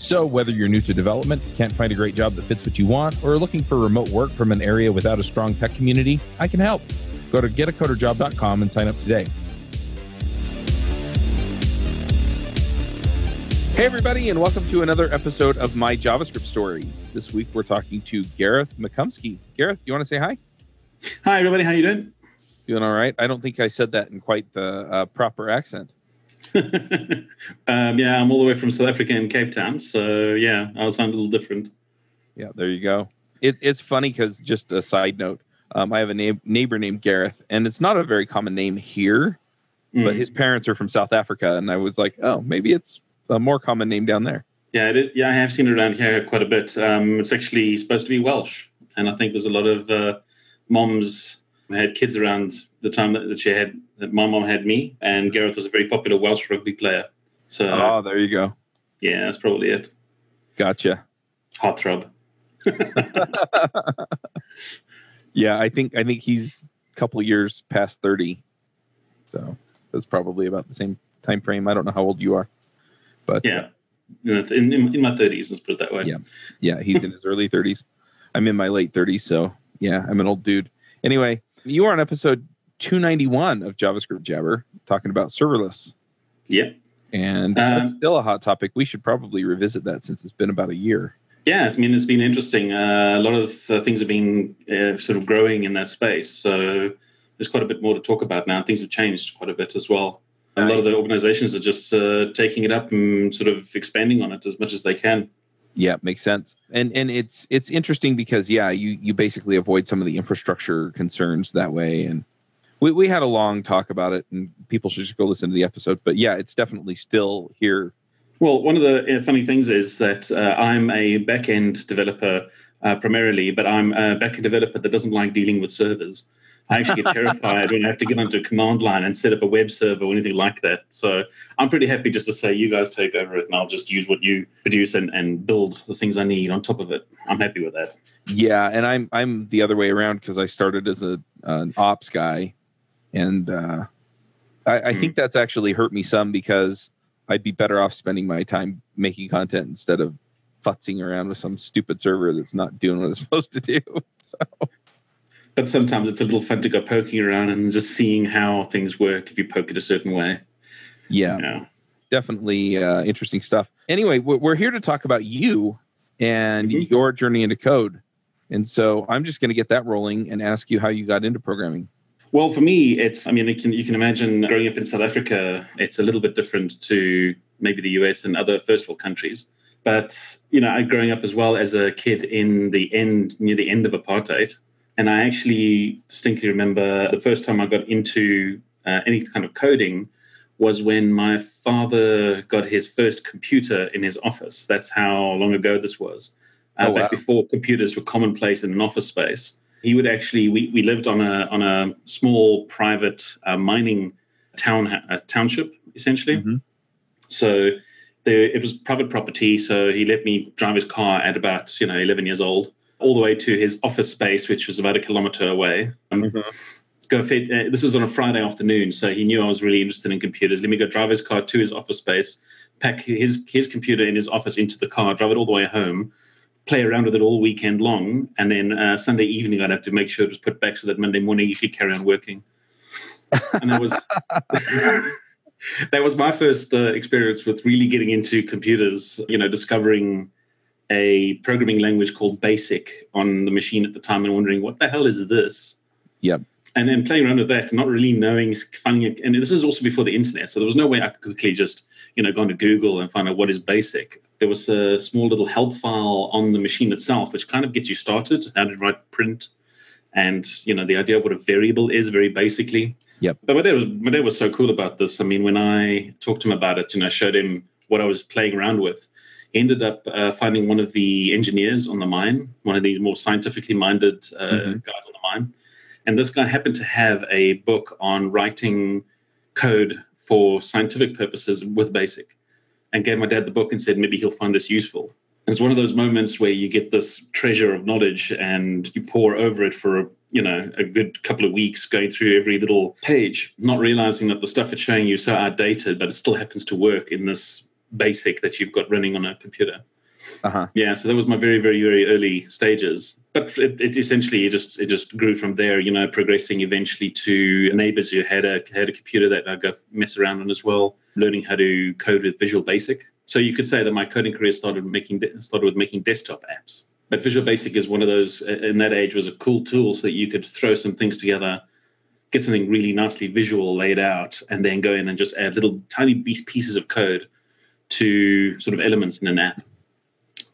So, whether you're new to development, can't find a great job that fits what you want, or are looking for remote work from an area without a strong tech community, I can help. Go to getacoderjob.com and sign up today. Hey, everybody, and welcome to another episode of My JavaScript Story. This week, we're talking to Gareth McCumskey. Gareth, you want to say hi? Hi, everybody. How you doing? Doing all right. I don't think I said that in quite the uh, proper accent. um, yeah, I'm all the way from South Africa in Cape Town, so yeah, I'll sound a little different. Yeah, there you go. It, it's funny because just a side note, um, I have a na- neighbor named Gareth, and it's not a very common name here, mm. but his parents are from South Africa, and I was like, oh, maybe it's a more common name down there. Yeah, it is. Yeah, I have seen it around here quite a bit. Um, it's actually supposed to be Welsh, and I think there's a lot of uh, moms had kids around the time that, that she had that my mom had me, and mm-hmm. Gareth was a very popular Welsh rugby player. So, oh, there you go. Yeah, that's probably it. Gotcha. Hot Heartthrob. yeah, I think I think he's a couple years past thirty, so that's probably about the same time frame. I don't know how old you are, but yeah, in, in, in my thirties, let's put it that way. Yeah, yeah, he's in his early thirties. I'm in my late thirties, so yeah, I'm an old dude. Anyway, you are on episode 291 of JavaScript Jabber talking about serverless. Yep. And um, that's still a hot topic. We should probably revisit that since it's been about a year. Yeah, I mean, it's been interesting. Uh, a lot of uh, things have been uh, sort of growing in that space. So there's quite a bit more to talk about now. Things have changed quite a bit as well. A lot of the organizations are just uh, taking it up and sort of expanding on it as much as they can. Yeah, makes sense. And and it's it's interesting because yeah, you you basically avoid some of the infrastructure concerns that way and we, we had a long talk about it and people should just go listen to the episode but yeah it's definitely still here. Well one of the uh, funny things is that uh, i'm a back-end developer uh, primarily but i'm a back-end developer that doesn't like dealing with servers. I actually get terrified when i have to get onto a command line and set up a web server or anything like that. So i'm pretty happy just to say you guys take over it and i'll just use what you produce and, and build the things i need on top of it. I'm happy with that. Yeah and i'm i'm the other way around because i started as a an ops guy and uh, I, I think that's actually hurt me some because I'd be better off spending my time making content instead of futzing around with some stupid server that's not doing what it's supposed to do. So. But sometimes it's a little fun to go poking around and just seeing how things work if you poke it a certain way. Yeah, you know. definitely uh, interesting stuff. Anyway, we're here to talk about you and mm-hmm. your journey into code. And so I'm just going to get that rolling and ask you how you got into programming. Well, for me, it's, I mean, you can, you can imagine growing up in South Africa, it's a little bit different to maybe the US and other first world countries. But, you know, I growing up as well as a kid in the end, near the end of apartheid. And I actually distinctly remember the first time I got into uh, any kind of coding was when my father got his first computer in his office. That's how long ago this was. Uh, oh, wow. Back before computers were commonplace in an office space he would actually we, we lived on a on a small private uh, mining town uh, township essentially mm-hmm. so there, it was private property so he let me drive his car at about you know 11 years old all the way to his office space which was about a kilometer away um, mm-hmm. go fit, uh, this was on a friday afternoon so he knew i was really interested in computers let me go drive his car to his office space pack his his computer in his office into the car drive it all the way home play around with it all weekend long, and then uh, Sunday evening I'd have to make sure it was put back so that Monday morning you could carry on working. And that was that was my first uh, experience with really getting into computers. You know, discovering a programming language called BASIC on the machine at the time, and wondering what the hell is this. Yep. And then playing around with that, not really knowing, finding it. And this is also before the internet, so there was no way I could quickly just, you know, go into Google and find out what is BASIC there was a small little help file on the machine itself, which kind of gets you started, how to write print, and you know the idea of what a variable is very basically. Yep. But what was what was so cool about this, I mean, when I talked to him about it, you know, showed him what I was playing around with, He ended up uh, finding one of the engineers on the mine, one of these more scientifically minded uh, mm-hmm. guys on the mine. And this guy happened to have a book on writing code for scientific purposes with BASIC and gave my dad the book and said maybe he'll find this useful. And it's one of those moments where you get this treasure of knowledge and you pour over it for a, you know a good couple of weeks going through every little page, not realizing that the stuff it's showing you is so outdated, but it still happens to work in this basic that you've got running on a computer. Uh-huh. Yeah, so that was my very, very, very early stages. But it, it, essentially it just it just grew from there. You know, progressing eventually to neighbors who had a had a computer that I go mess around on as well, learning how to code with Visual Basic. So you could say that my coding career started making started with making desktop apps. But Visual Basic is one of those in that age was a cool tool so that you could throw some things together, get something really nicely visual laid out, and then go in and just add little tiny pieces of code to sort of elements in an app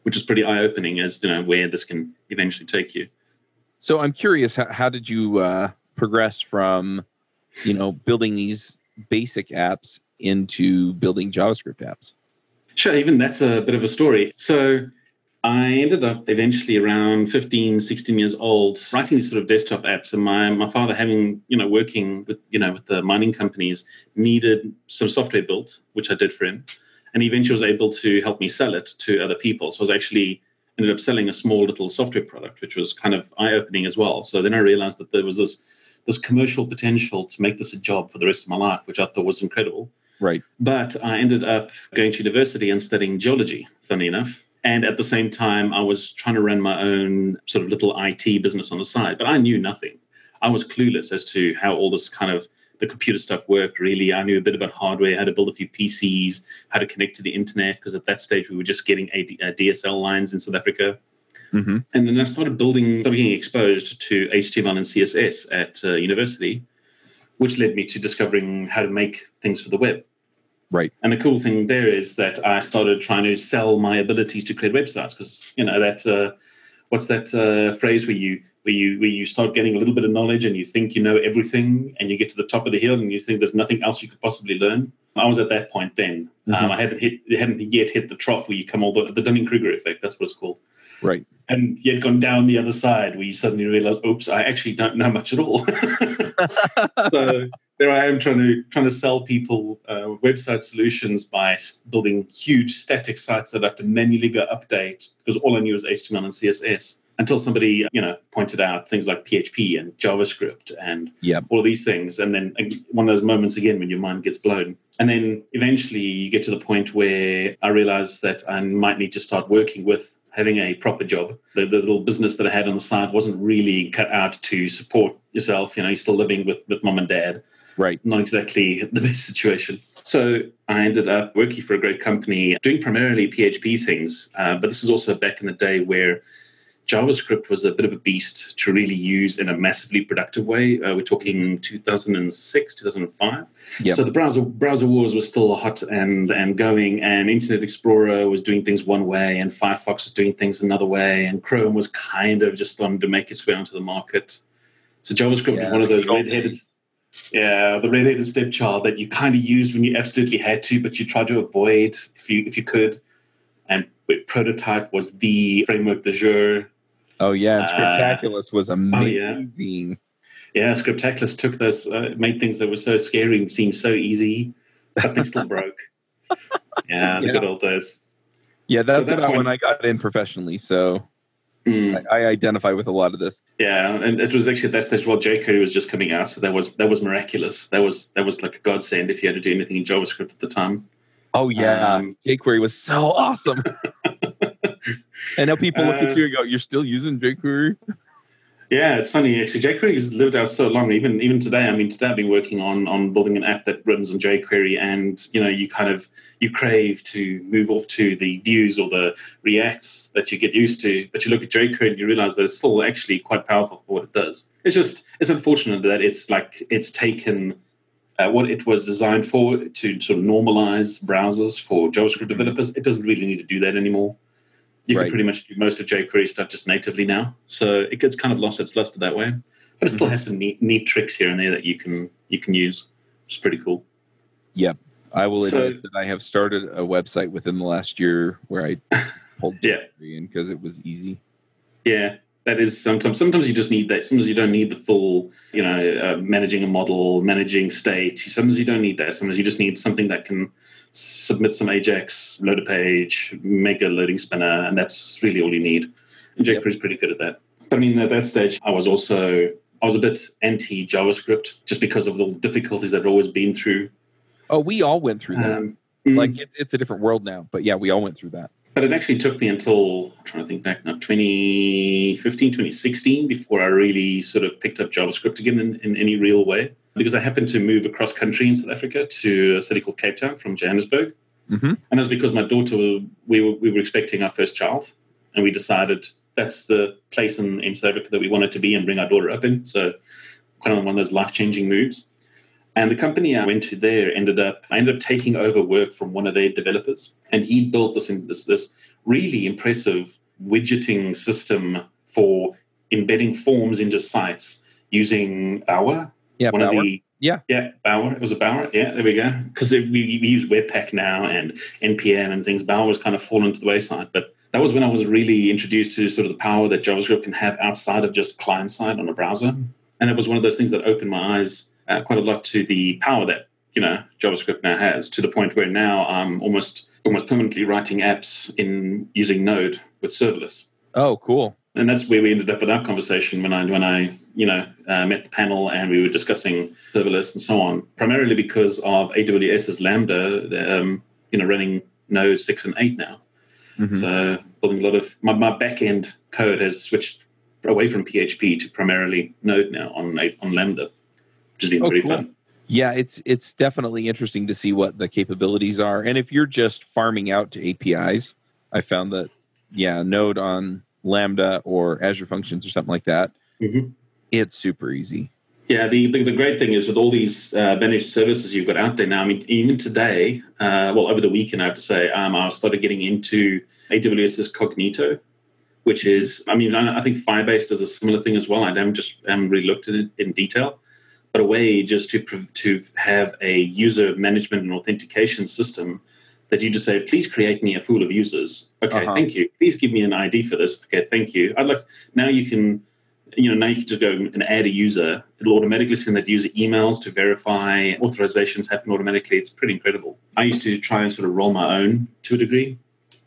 which is pretty eye opening as you know where this can eventually take you. So I'm curious, how, how did you uh, progress from you know building these basic apps into building JavaScript apps? Sure, even that's a bit of a story. So I ended up eventually around 15, 16 years old, writing these sort of desktop apps. And my, my father, having, you know, working with, you know, with the mining companies, needed some software built, which I did for him and eventually was able to help me sell it to other people. So I was actually ended up selling a small little software product, which was kind of eye opening as well. So then I realized that there was this this commercial potential to make this a job for the rest of my life, which I thought was incredible. Right. But I ended up going to university and studying geology, funny enough. And at the same time, I was trying to run my own sort of little IT business on the side, but I knew nothing. I was clueless as to how all this kind of the computer stuff worked really. I knew a bit about hardware, how to build a few PCs, how to connect to the internet, because at that stage we were just getting a, a DSL lines in South Africa. Mm-hmm. And then I started building, started getting exposed to HTML and CSS at uh, university, which led me to discovering how to make things for the web. Right. And the cool thing there is that I started trying to sell my abilities to create websites because, you know, that, uh, what's that uh, phrase where you where you where you start getting a little bit of knowledge and you think you know everything and you get to the top of the hill and you think there's nothing else you could possibly learn. I was at that point then. Mm-hmm. Um, I hadn't hit hadn't yet hit the trough where you come all the the Dunning Kruger effect. That's what it's called. Right. And yet gone down the other side where you suddenly realize, oops, I actually don't know much at all. so there I am trying to trying to sell people uh, website solutions by building huge static sites that I have to manually go update because all I knew was HTML and CSS until somebody you know pointed out things like PHP and JavaScript and yep. all of these things, and then one of those moments again when your mind gets blown, and then eventually you get to the point where I realized that I might need to start working with having a proper job. The, the, little business that I had on the side wasn't really cut out to support yourself. You know, you're still living with with mom and dad. Right. Not exactly the best situation. So I ended up working for a great company, doing primarily PHP things. Uh, but this is also back in the day where JavaScript was a bit of a beast to really use in a massively productive way. Uh, we're talking 2006, 2005. Yep. So the browser browser wars were still hot and and going, and Internet Explorer was doing things one way, and Firefox was doing things another way, and Chrome was kind of just starting to make its way onto the market. So JavaScript yeah, was one of those redheaded, yeah, the redheaded stepchild that you kind of used when you absolutely had to, but you tried to avoid if you if you could. And Prototype was the framework de jour Oh yeah, and Scriptaculous uh, was amazing. Oh, yeah. yeah, Scriptaculous took those, uh, made things that were so scary seem so easy, but they still broke. Yeah, the yeah. good old days. Yeah, that's so that about point, when I got in professionally. So mm. I, I, identify with a lot of this. Yeah, and it was actually at that stage while jQuery was just coming out, so that was that was miraculous. That was that was like a godsend if you had to do anything in JavaScript at the time. Oh yeah, um, jQuery was so awesome. And now people look at uh, you and go, "You're still using jQuery." Yeah, it's funny actually. jQuery has lived out so long. Even even today, I mean, today I've been working on on building an app that runs on jQuery, and you know, you kind of you crave to move off to the Vues or the Reacts that you get used to, but you look at jQuery and you realize that it's still actually quite powerful for what it does. It's just it's unfortunate that it's like it's taken. Uh, what it was designed for to sort of normalize browsers for JavaScript developers, it doesn't really need to do that anymore you right. can pretty much do most of jQuery stuff just natively now. So it gets kind of lost its luster that way. But it still has some neat, neat tricks here and there that you can you can use, is pretty cool. Yep. I will So- admit that I have started a website within the last year where I pulled Yeah. jQuery in because it was easy. Yeah, that is sometimes. Sometimes you just need that. Sometimes you don't need the full, you know, uh, managing a model, managing state. Sometimes you don't need that. Sometimes you just need something that can submit some Ajax, load a page, make a loading spinner, and that's really all you need. And jQuery is pretty good at that. But I mean, at that stage, I was also I was a bit anti JavaScript just because of the difficulties that I'd always been through. Oh, we all went through that. Um, mm. like it's, it's a different world now, but yeah, we all went through that. But it actually took me until, I'm trying to think back now, 2015, 2016 before I really sort of picked up JavaScript again in, in any real way. Because I happened to move across country in South Africa to a city called Cape Town from Johannesburg. Mm-hmm. And that was because my daughter, we were, we were expecting our first child. And we decided that's the place in, in South Africa that we wanted to be and bring our daughter up in. So kind of one of those life changing moves. And the company I went to there ended up, I ended up taking over work from one of their developers. And he built this, this, this really impressive widgeting system for embedding forms into sites using Bower. Yeah, one of the Yeah. yeah Bower. It was a Bower. Yeah, there we go. Because we, we use Webpack now and npm and things. Bower has kind of fallen to the wayside, but that was when I was really introduced to sort of the power that JavaScript can have outside of just client side on a browser. And it was one of those things that opened my eyes uh, quite a lot to the power that you know JavaScript now has, to the point where now I'm almost almost permanently writing apps in using Node with serverless. Oh, cool. And that's where we ended up with our conversation when I when I you know uh, met the panel and we were discussing serverless and so on. Primarily because of AWS's Lambda, um, you know, running Node six and eight now. Mhm. So building a lot of my, my back end code has switched away from PHP to primarily Node now on on Lambda, which has been Oh, very cool. fun. Yeah, it's it's definitely interesting to see what the capabilities are. And if you're just farming out to APIs, I found that yeah, Node on Lambda or Azure Functions or something like that, Mhm. it's super easy. Yeah, the, the, the great thing is with all these uh, managed services you've got out there now. I mean, even today, uh, well, over the weekend, I have to say, um, I started getting into AWS's Cognito, which is, I mean, I, I think Firebase does a similar thing as well. I haven't just haven't really looked at it in detail, but a way just to to have a user management and authentication system that you just say, please create me a pool of users. Okay, Uh-huh. thank you. Please give me an ID for this. Okay, thank you. I'd like now you can you know, now you can just go and add a user. It'll automatically send that user emails to verify authorizations happen automatically. It's pretty incredible. I used to try and sort of roll my own to a degree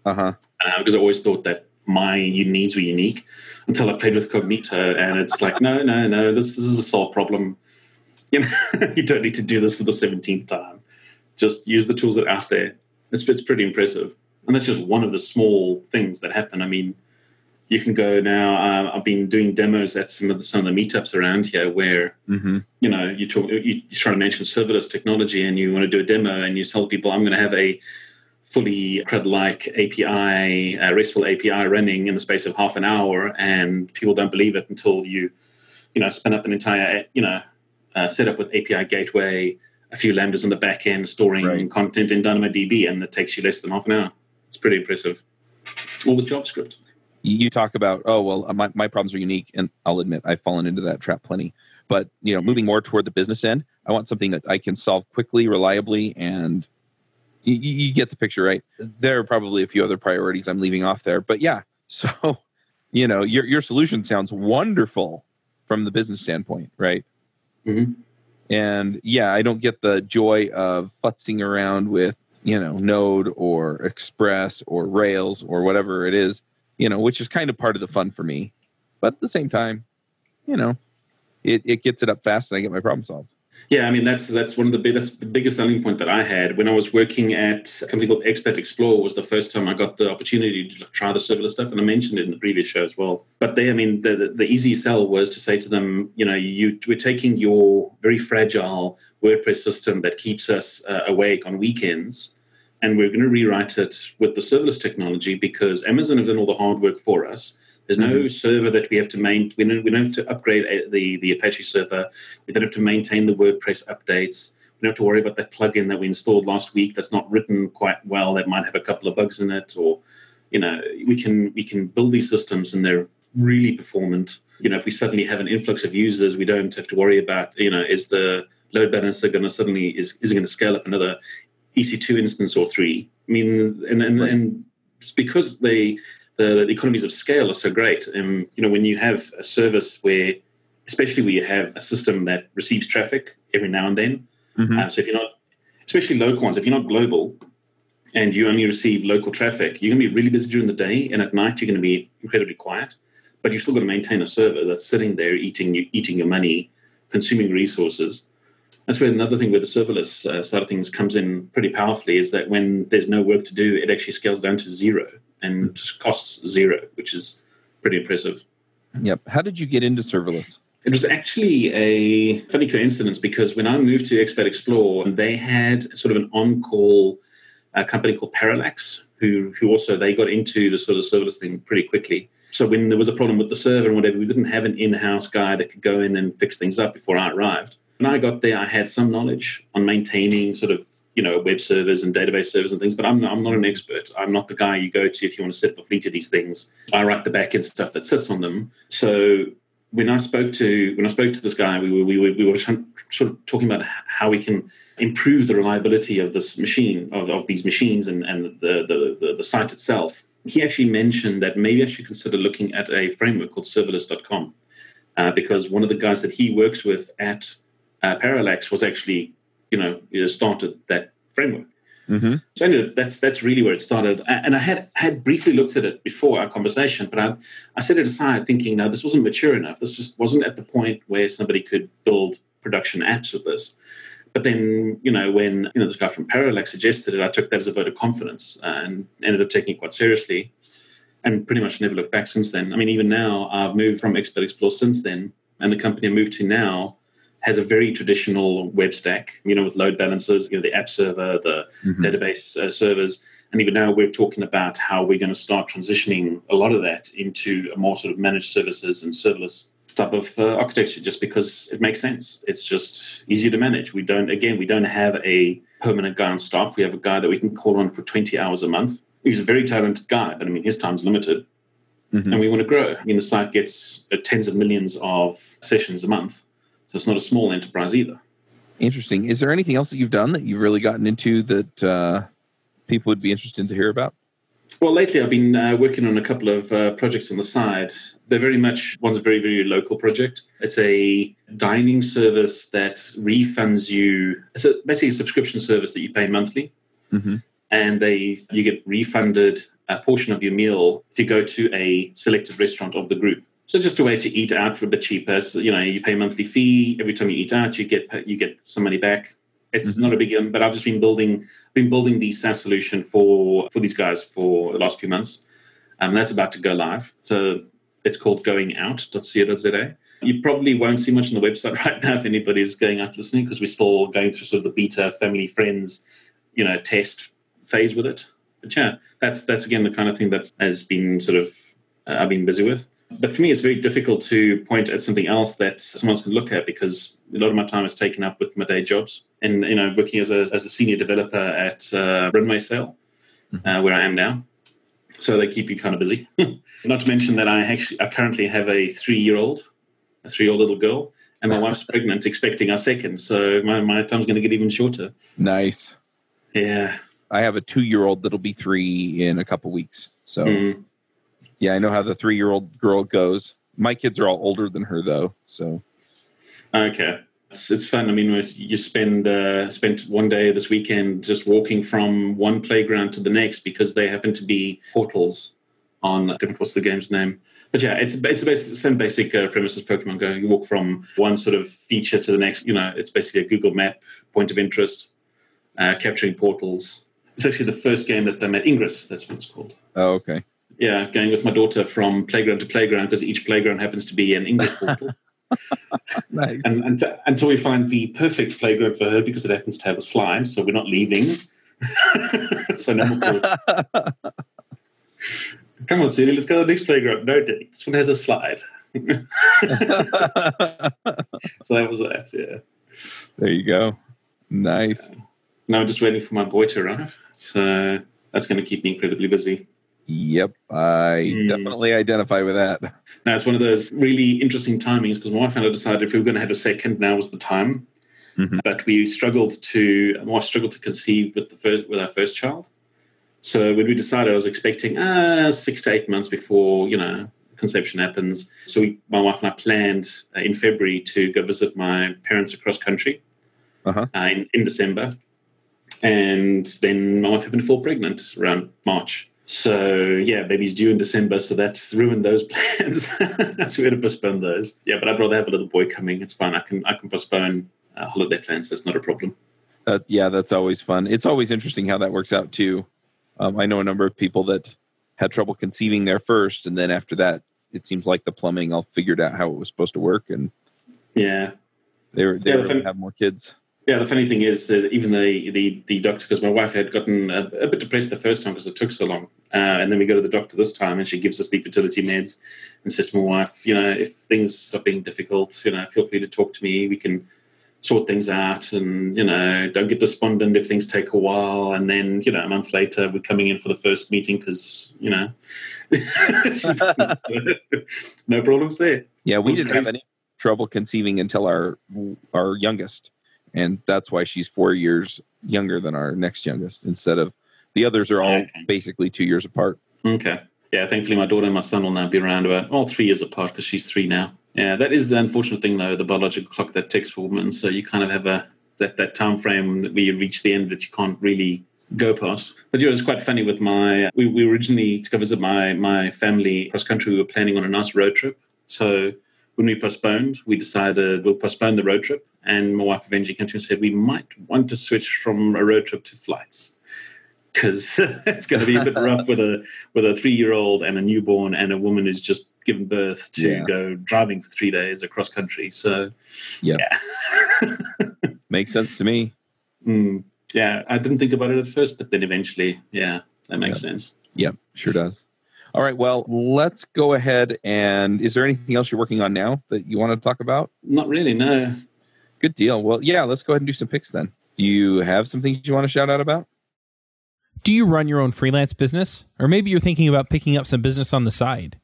Uh huh. uh, because I always thought that my needs were unique until I played with Cognito, and it's like, no, no, no, this, this is a solved problem. You know, you don't need to do this for the seventeenth time. Just use the tools that are out there. It's it's pretty impressive, and that's just one of the small things that happen. I mean, you can go now. Uh, I've been doing demos at some of the some of the meetups around here where Mm-hmm. you know, you talk, you, you try to mention serverless technology and you want to do a demo and you tell people, I'm going to have a fully CRUD-like API, uh, RESTful API running in the space of half an hour, and people don't believe it until you, you know, spin up an entire, you know, uh, setup with API gateway, a few lambdas on the back end, storing Right. content in DynamoDB, and it takes you less than half an hour. It's pretty impressive. All with JavaScript. You talk about oh well, uh, my my problems are unique, and I'll admit I've fallen into that trap plenty. But you know, moving more toward the business end, I want something that I can solve quickly, reliably, and you, you get the picture, right? There are probably a few other priorities I'm leaving off there, but yeah. So, you know, your your solution sounds wonderful from the business standpoint, right? Mhm. And yeah, I don't get the joy of futzing around with you know Node or Express or Rails or whatever it is, you know, which is kind of part of the fun for me. But at the same time, you know, it, it gets it up fast and I get my problem solved. Yeah, I mean that's that's one of the big, that's the biggest selling point that I had when I was working at a company called Expat Explore. Was the first time I got the opportunity to try the serverless stuff, and I mentioned it in the previous show as well. But they, I mean, the the, the easy sell was to say to them, you know, you we're taking your very fragile WordPress system that keeps us uh, awake on weekends, and we're going to rewrite it with the serverless technology because Amazon have done all the hard work for us. There's no server that we have to maintain. We don't, we don't have to upgrade uh, the the Apache server. We don't have to maintain the WordPress updates. We don't have to worry about that plugin that we installed last week that's not written quite well. That might have a couple of bugs in it, or you know, we can we can build these systems and they're really performant. You know, if we suddenly have an influx of users, we don't have to worry about you know, is the load balancer going to suddenly is is it going to scale up another EC2 instance or three. I mean, and and, right. and because they the, the, economies of scale are so great. And you know, when you have a service where, especially where you have a system that receives traffic every now and then. Mm-hmm. Uh, so if you're not, especially local ones, if you're not global, and you only receive local traffic, you're going to be really busy during the day, and at night you're going to be incredibly quiet. But you've still got to maintain a server that's sitting there eating eating your money, consuming resources. That's where another thing where the serverless uh, side of things comes in pretty powerfully is that when there's no work to do, it actually scales down to zero and costs zero, which is pretty impressive. Yep. How did you get into serverless? It was actually a funny coincidence because when I moved to Expat Explore, and they had sort of an on-call uh, company called Parallax, who who also they got into the sort of serverless thing pretty quickly. So when there was a problem with the server and whatever, we didn't have an in-house guy that could go in and fix things up before I arrived. When I got there, I had some knowledge on maintaining sort of you know web servers and database servers and things, but I'm I'm not an expert. I'm not the guy you go to if you want to set up a fleet of these things. I write the backend stuff that sits on them. So when I spoke to when I spoke to this guy, we were we were, we were sort of talking about how we can improve the reliability of this machine of, of these machines and, and the, the, the, the site itself. He actually mentioned that maybe I should consider looking at a framework called serverless.com uh, because one of the guys that he works with at uh, Parallax was actually you know you started that framework. Mm-hmm. So anyway, that's that's really where it started. And I had had briefly looked at it before our conversation, but I, I set it aside, thinking, no, this wasn't mature enough. This just wasn't at the point where somebody could build production apps with this. But then, you know, when you know this guy from Parallax suggested it, I took that as a vote of confidence and ended up taking it quite seriously, and pretty much never looked back since then. I mean, even now, I've moved from Expat Explore since then, and the company I moved to now has a very traditional web stack, you know, with load balancers, you know, the app server, the mm-hmm. database uh, servers. And even now we're talking about how we're going to start transitioning a lot of that into a more sort of managed services and serverless type of uh, architecture just because it makes sense. It's just easier to manage. We don't, again, we don't have a permanent guy on staff. We have a guy that we can call on for 20 hours a month. He's a very talented guy, but I mean, his time's limited. Mm-hmm. And we want to grow. I mean, the site gets uh, tens of millions of sessions a month so it's not a small enterprise either. Interesting. Is there anything else that you've done that you've really gotten into that uh, people would be interested to hear about? Well, lately I've been uh, working on a couple of uh, projects on the side. They're very much one's a very very local project. It's a dining service that refunds you. It's a, basically a subscription service that you pay monthly, mm-hmm. and they you get refunded a portion of your meal if you go to a selected restaurant of the group. So just a way to eat out for a bit cheaper. So, you know, you pay a monthly fee every time you eat out, you get you get some money back. It's mm-hmm. not a big deal, but I've just been building been building the SaaS solution for for these guys for the last few months. Um, that's about to go live. So it's called goingout.co.za. You probably won't see much on the website right now if anybody's going out listening because we're still going through sort of the beta family friends, you know, test phase with it. But yeah, that's that's again the kind of thing that has been sort of uh, I've been busy with. But for me, it's very difficult to point at something else that someone else can look at because a lot of my time is taken up with my day jobs and you know working as a, as a senior developer at uh, RunwaySale, mm-hmm. uh, where I am now. So they keep you kind of busy. Not to mention that I actually I currently have a three year old, a three year old little girl, and my wife's pregnant, expecting our second. So my, my time's going to get even shorter. Nice. Yeah. I have a two year old that'll be three in a couple weeks. So. Mm yeah, I know how the three year old girl goes. My kids are all older than her though, so okay. It's, it's fun. I mean, you spend uh, spent one day this weekend just walking from one playground to the next because they happen to be portals on what's the game's name. But yeah, it's it's the same basic uh, premise as Pokemon Go. You walk from one sort of feature to the next. You know, it's basically a Google Map point of interest, uh, capturing portals. It's actually the first game that they made. Ingress, that's what it's called. Oh, okay yeah, going with my daughter from playground to playground because each playground happens to be an Ingress portal. nice. And, and to, until we find the perfect playground for her because it happens to have a slide, so we're not leaving. so no more. Come on, sweetie, let's go to the next playground. No, Dick, this one has a slide. so that was that, yeah. There you go. Nice. now I'm just waiting for my boy to arrive. So that's going to keep me incredibly busy. Yep, I mm. definitely identify with that. Now it's one of those really interesting timings because my wife and I decided if we were going to have a second, now was the time. Mm-hmm. But we struggled to, my wife struggled to conceive with the first with our first child. So when we decided, I was expecting uh, six to eight months before you know conception happens. So we, my wife and I planned uh, in February to go visit my parents across country uh-huh. uh, in, in December, and then my wife happened to fall pregnant around March. So yeah, baby's due in December, so that's ruined those plans. so we had to postpone those. Yeah, but I'd rather have a little boy coming. It's fine. I can I can postpone uh, holiday plans. That's not a problem. Uh, yeah, that's always fun. It's always interesting how that works out too. Um, I know a number of people that had trouble conceiving there first, and then after that, it seems like the plumbing all figured out how it was supposed to work, and yeah, they were they yeah, were have more kids. Yeah, the funny thing is, uh, even the the the doctor, because my wife had gotten a, a, bit depressed the first time because it took so long, uh, and then we go to the doctor this time, and she gives us the fertility meds, and says to my wife, you know, if things are being difficult, you know, feel free to talk to me. We can sort things out and you know don't get despondent if things take a while. And then you know a month later we're coming in for the first meeting because you know no problems there. Yeah we didn't have any trouble conceiving until our our youngest and that's why she's four years younger than our next youngest instead of the others are all okay. basically two years apart okay yeah thankfully my daughter and my son will now be around about all three years apart because she's three now yeah, that is the unfortunate thing, though, the biological clock that ticks for women. So you kind of have a that that time frame that we reach the end that you can't really go past. But yeah, it was quite funny with my. We, we originally to go visit my my family cross country. We were planning on a nice road trip. So when we postponed, we decided we'll postpone the road trip. And my wife eventually came to me and said we might want to switch from a road trip to flights because it's going to be a bit rough with a with a three year old and a newborn and a woman who's just given birth to yeah. go driving for three days across country. So, yep. yeah, makes sense to me. Mm, yeah, I didn't think about it at first, but then eventually, yeah, that makes yep. sense. Yeah, sure does. All right, well, let's go ahead and is there anything else you're working on now that you want to talk about? Not really, no. Good deal. Well, yeah, let's go ahead and do some picks then. Do you have some things you want to shout out about? Do you run your own freelance business? Or maybe you're thinking about picking up some business on the side?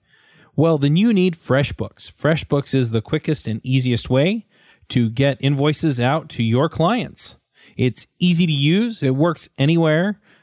Well, then you need FreshBooks. FreshBooks is the quickest and easiest way to get invoices out to your clients. It's easy to use, it works anywhere,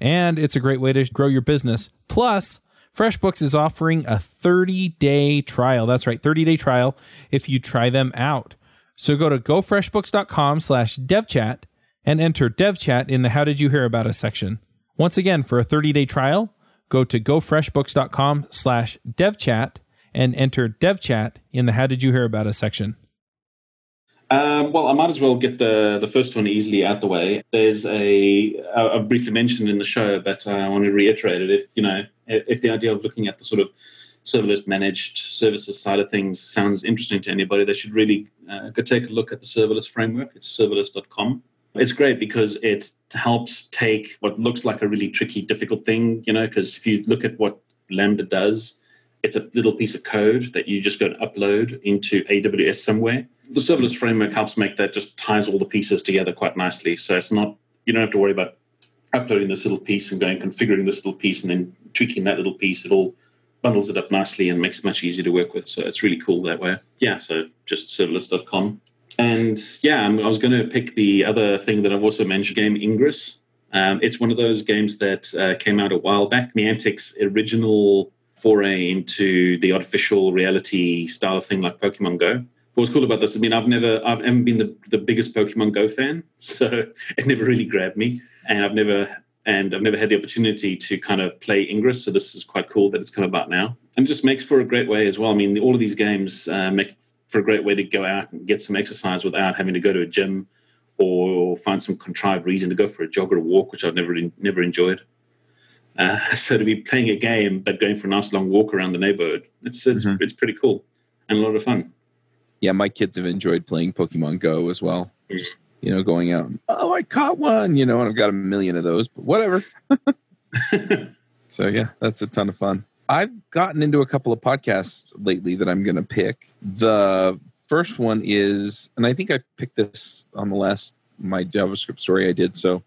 And it's a great way to grow your business. Plus, FreshBooks is offering a 30 day trial. That's right, 30 day trial if you try them out. So go to gofreshbooks.com slash devchat and enter devchat in the how did you hear about us section. Once again, for a 30 day trial, go to gofreshbooks.com slash devchat and enter devchat in the how did you hear about us section. Um, well, I might as well get the, the first one easily out the way. There's a briefly mentioned in the show, but I want to reiterate it. If you know, if the idea of looking at the sort of serverless managed services side of things sounds interesting to anybody, they should really uh, go take a look at the serverless framework. It's serverless.com. It's great because it helps take what looks like a really tricky, difficult thing, you know, because if you look at what Lambda does, it's a little piece of code that you just go and upload into AWS somewhere. The serverless framework helps make that just ties all the pieces together quite nicely. So it's not, you don't have to worry about uploading this little piece and going configuring this little piece and then tweaking that little piece. It all bundles it up nicely and makes it much easier to work with. So it's really cool that way. Yeah, so just serverless.com. And yeah, I was going to pick the other thing that I've also mentioned, game Ingress. Um, it's one of those games that uh, came out a while back. Niantic's original foray into the artificial reality style thing like Pokemon Go. What's cool about this? I mean, I've never, I've never been the, the biggest Pokemon Go fan, so it never really grabbed me, and I've never, and I've never had the opportunity to kind of play Ingress. So this is quite cool that it's come about now, and it just makes for a great way as well. I mean, all of these games uh, make for a great way to go out and get some exercise without having to go to a gym or find some contrived reason to go for a jog or a walk, which I've never never enjoyed. Uh, so to be playing a game but going for a nice long walk around the neighborhood, it's it's mm-hmm. it's pretty cool and a lot of fun. Yeah, my kids have enjoyed playing Pokemon Go as well. Just you know, going out. Oh, I caught one. You know, and I've got a million of those. But whatever. so yeah, that's a ton of fun. I've gotten into a couple of podcasts lately that I'm going to pick. The first one is, and I think I picked this on the last my JavaScript story I did. So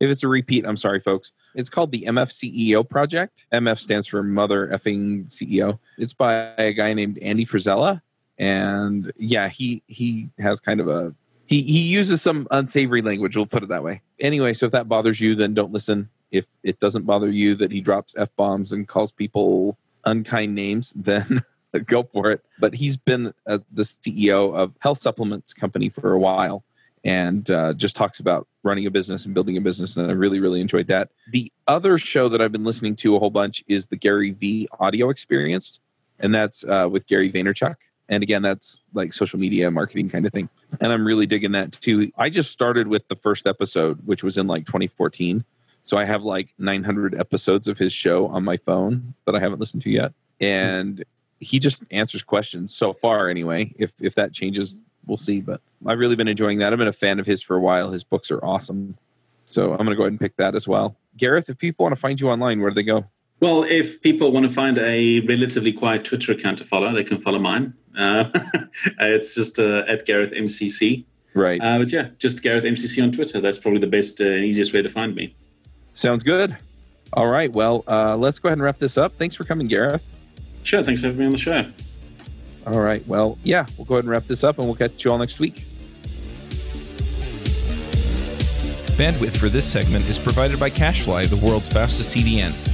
if it's a repeat, I'm sorry, folks. It's called the MF CEO Project. MF stands for Mother Effing CEO. It's by a guy named Andy Frisella, and yeah, he he has kind of a he he uses some unsavory language. We'll put it that way. Anyway, so if that bothers you, then don't listen. If it doesn't bother you that he drops f bombs and calls people unkind names, then go for it. But he's been uh, the CEO of health supplements company for a while and uh, just talks about running a business and building a business. And I really, really enjoyed that. The other show that I've been listening to a whole bunch is the Gary V audio experience, and that's uh, with Gary Vaynerchuk. And again, that's like social media marketing kind of thing. And I'm really digging that too. I just started with the first episode, which was in like 2014. So I have like 900 episodes of his show on my phone that I haven't listened to yet. And he just answers questions so far anyway. If if that changes we'll see. But I've really been enjoying that. I've been a fan of his for a while. His books are awesome. So I'm going to go ahead and pick that as well. Gareth, if people want to find you online, where do they go? Well, if people want to find a relatively quiet Twitter account to follow, they can follow mine. Uh, it's just uh, at Gareth MCC. Right. Uh, but yeah, just Gareth MCC on Twitter. That's probably the best uh, and easiest way to find me. Sounds good. All right. Well, uh, let's go ahead and wrap this up. Thanks for coming, Gareth. Sure. Thanks for having me on the show. All right. Well, yeah, we'll go ahead and wrap this up and we'll catch you all next week. Bandwidth for this segment is provided by CacheFly, the world's fastest CDN.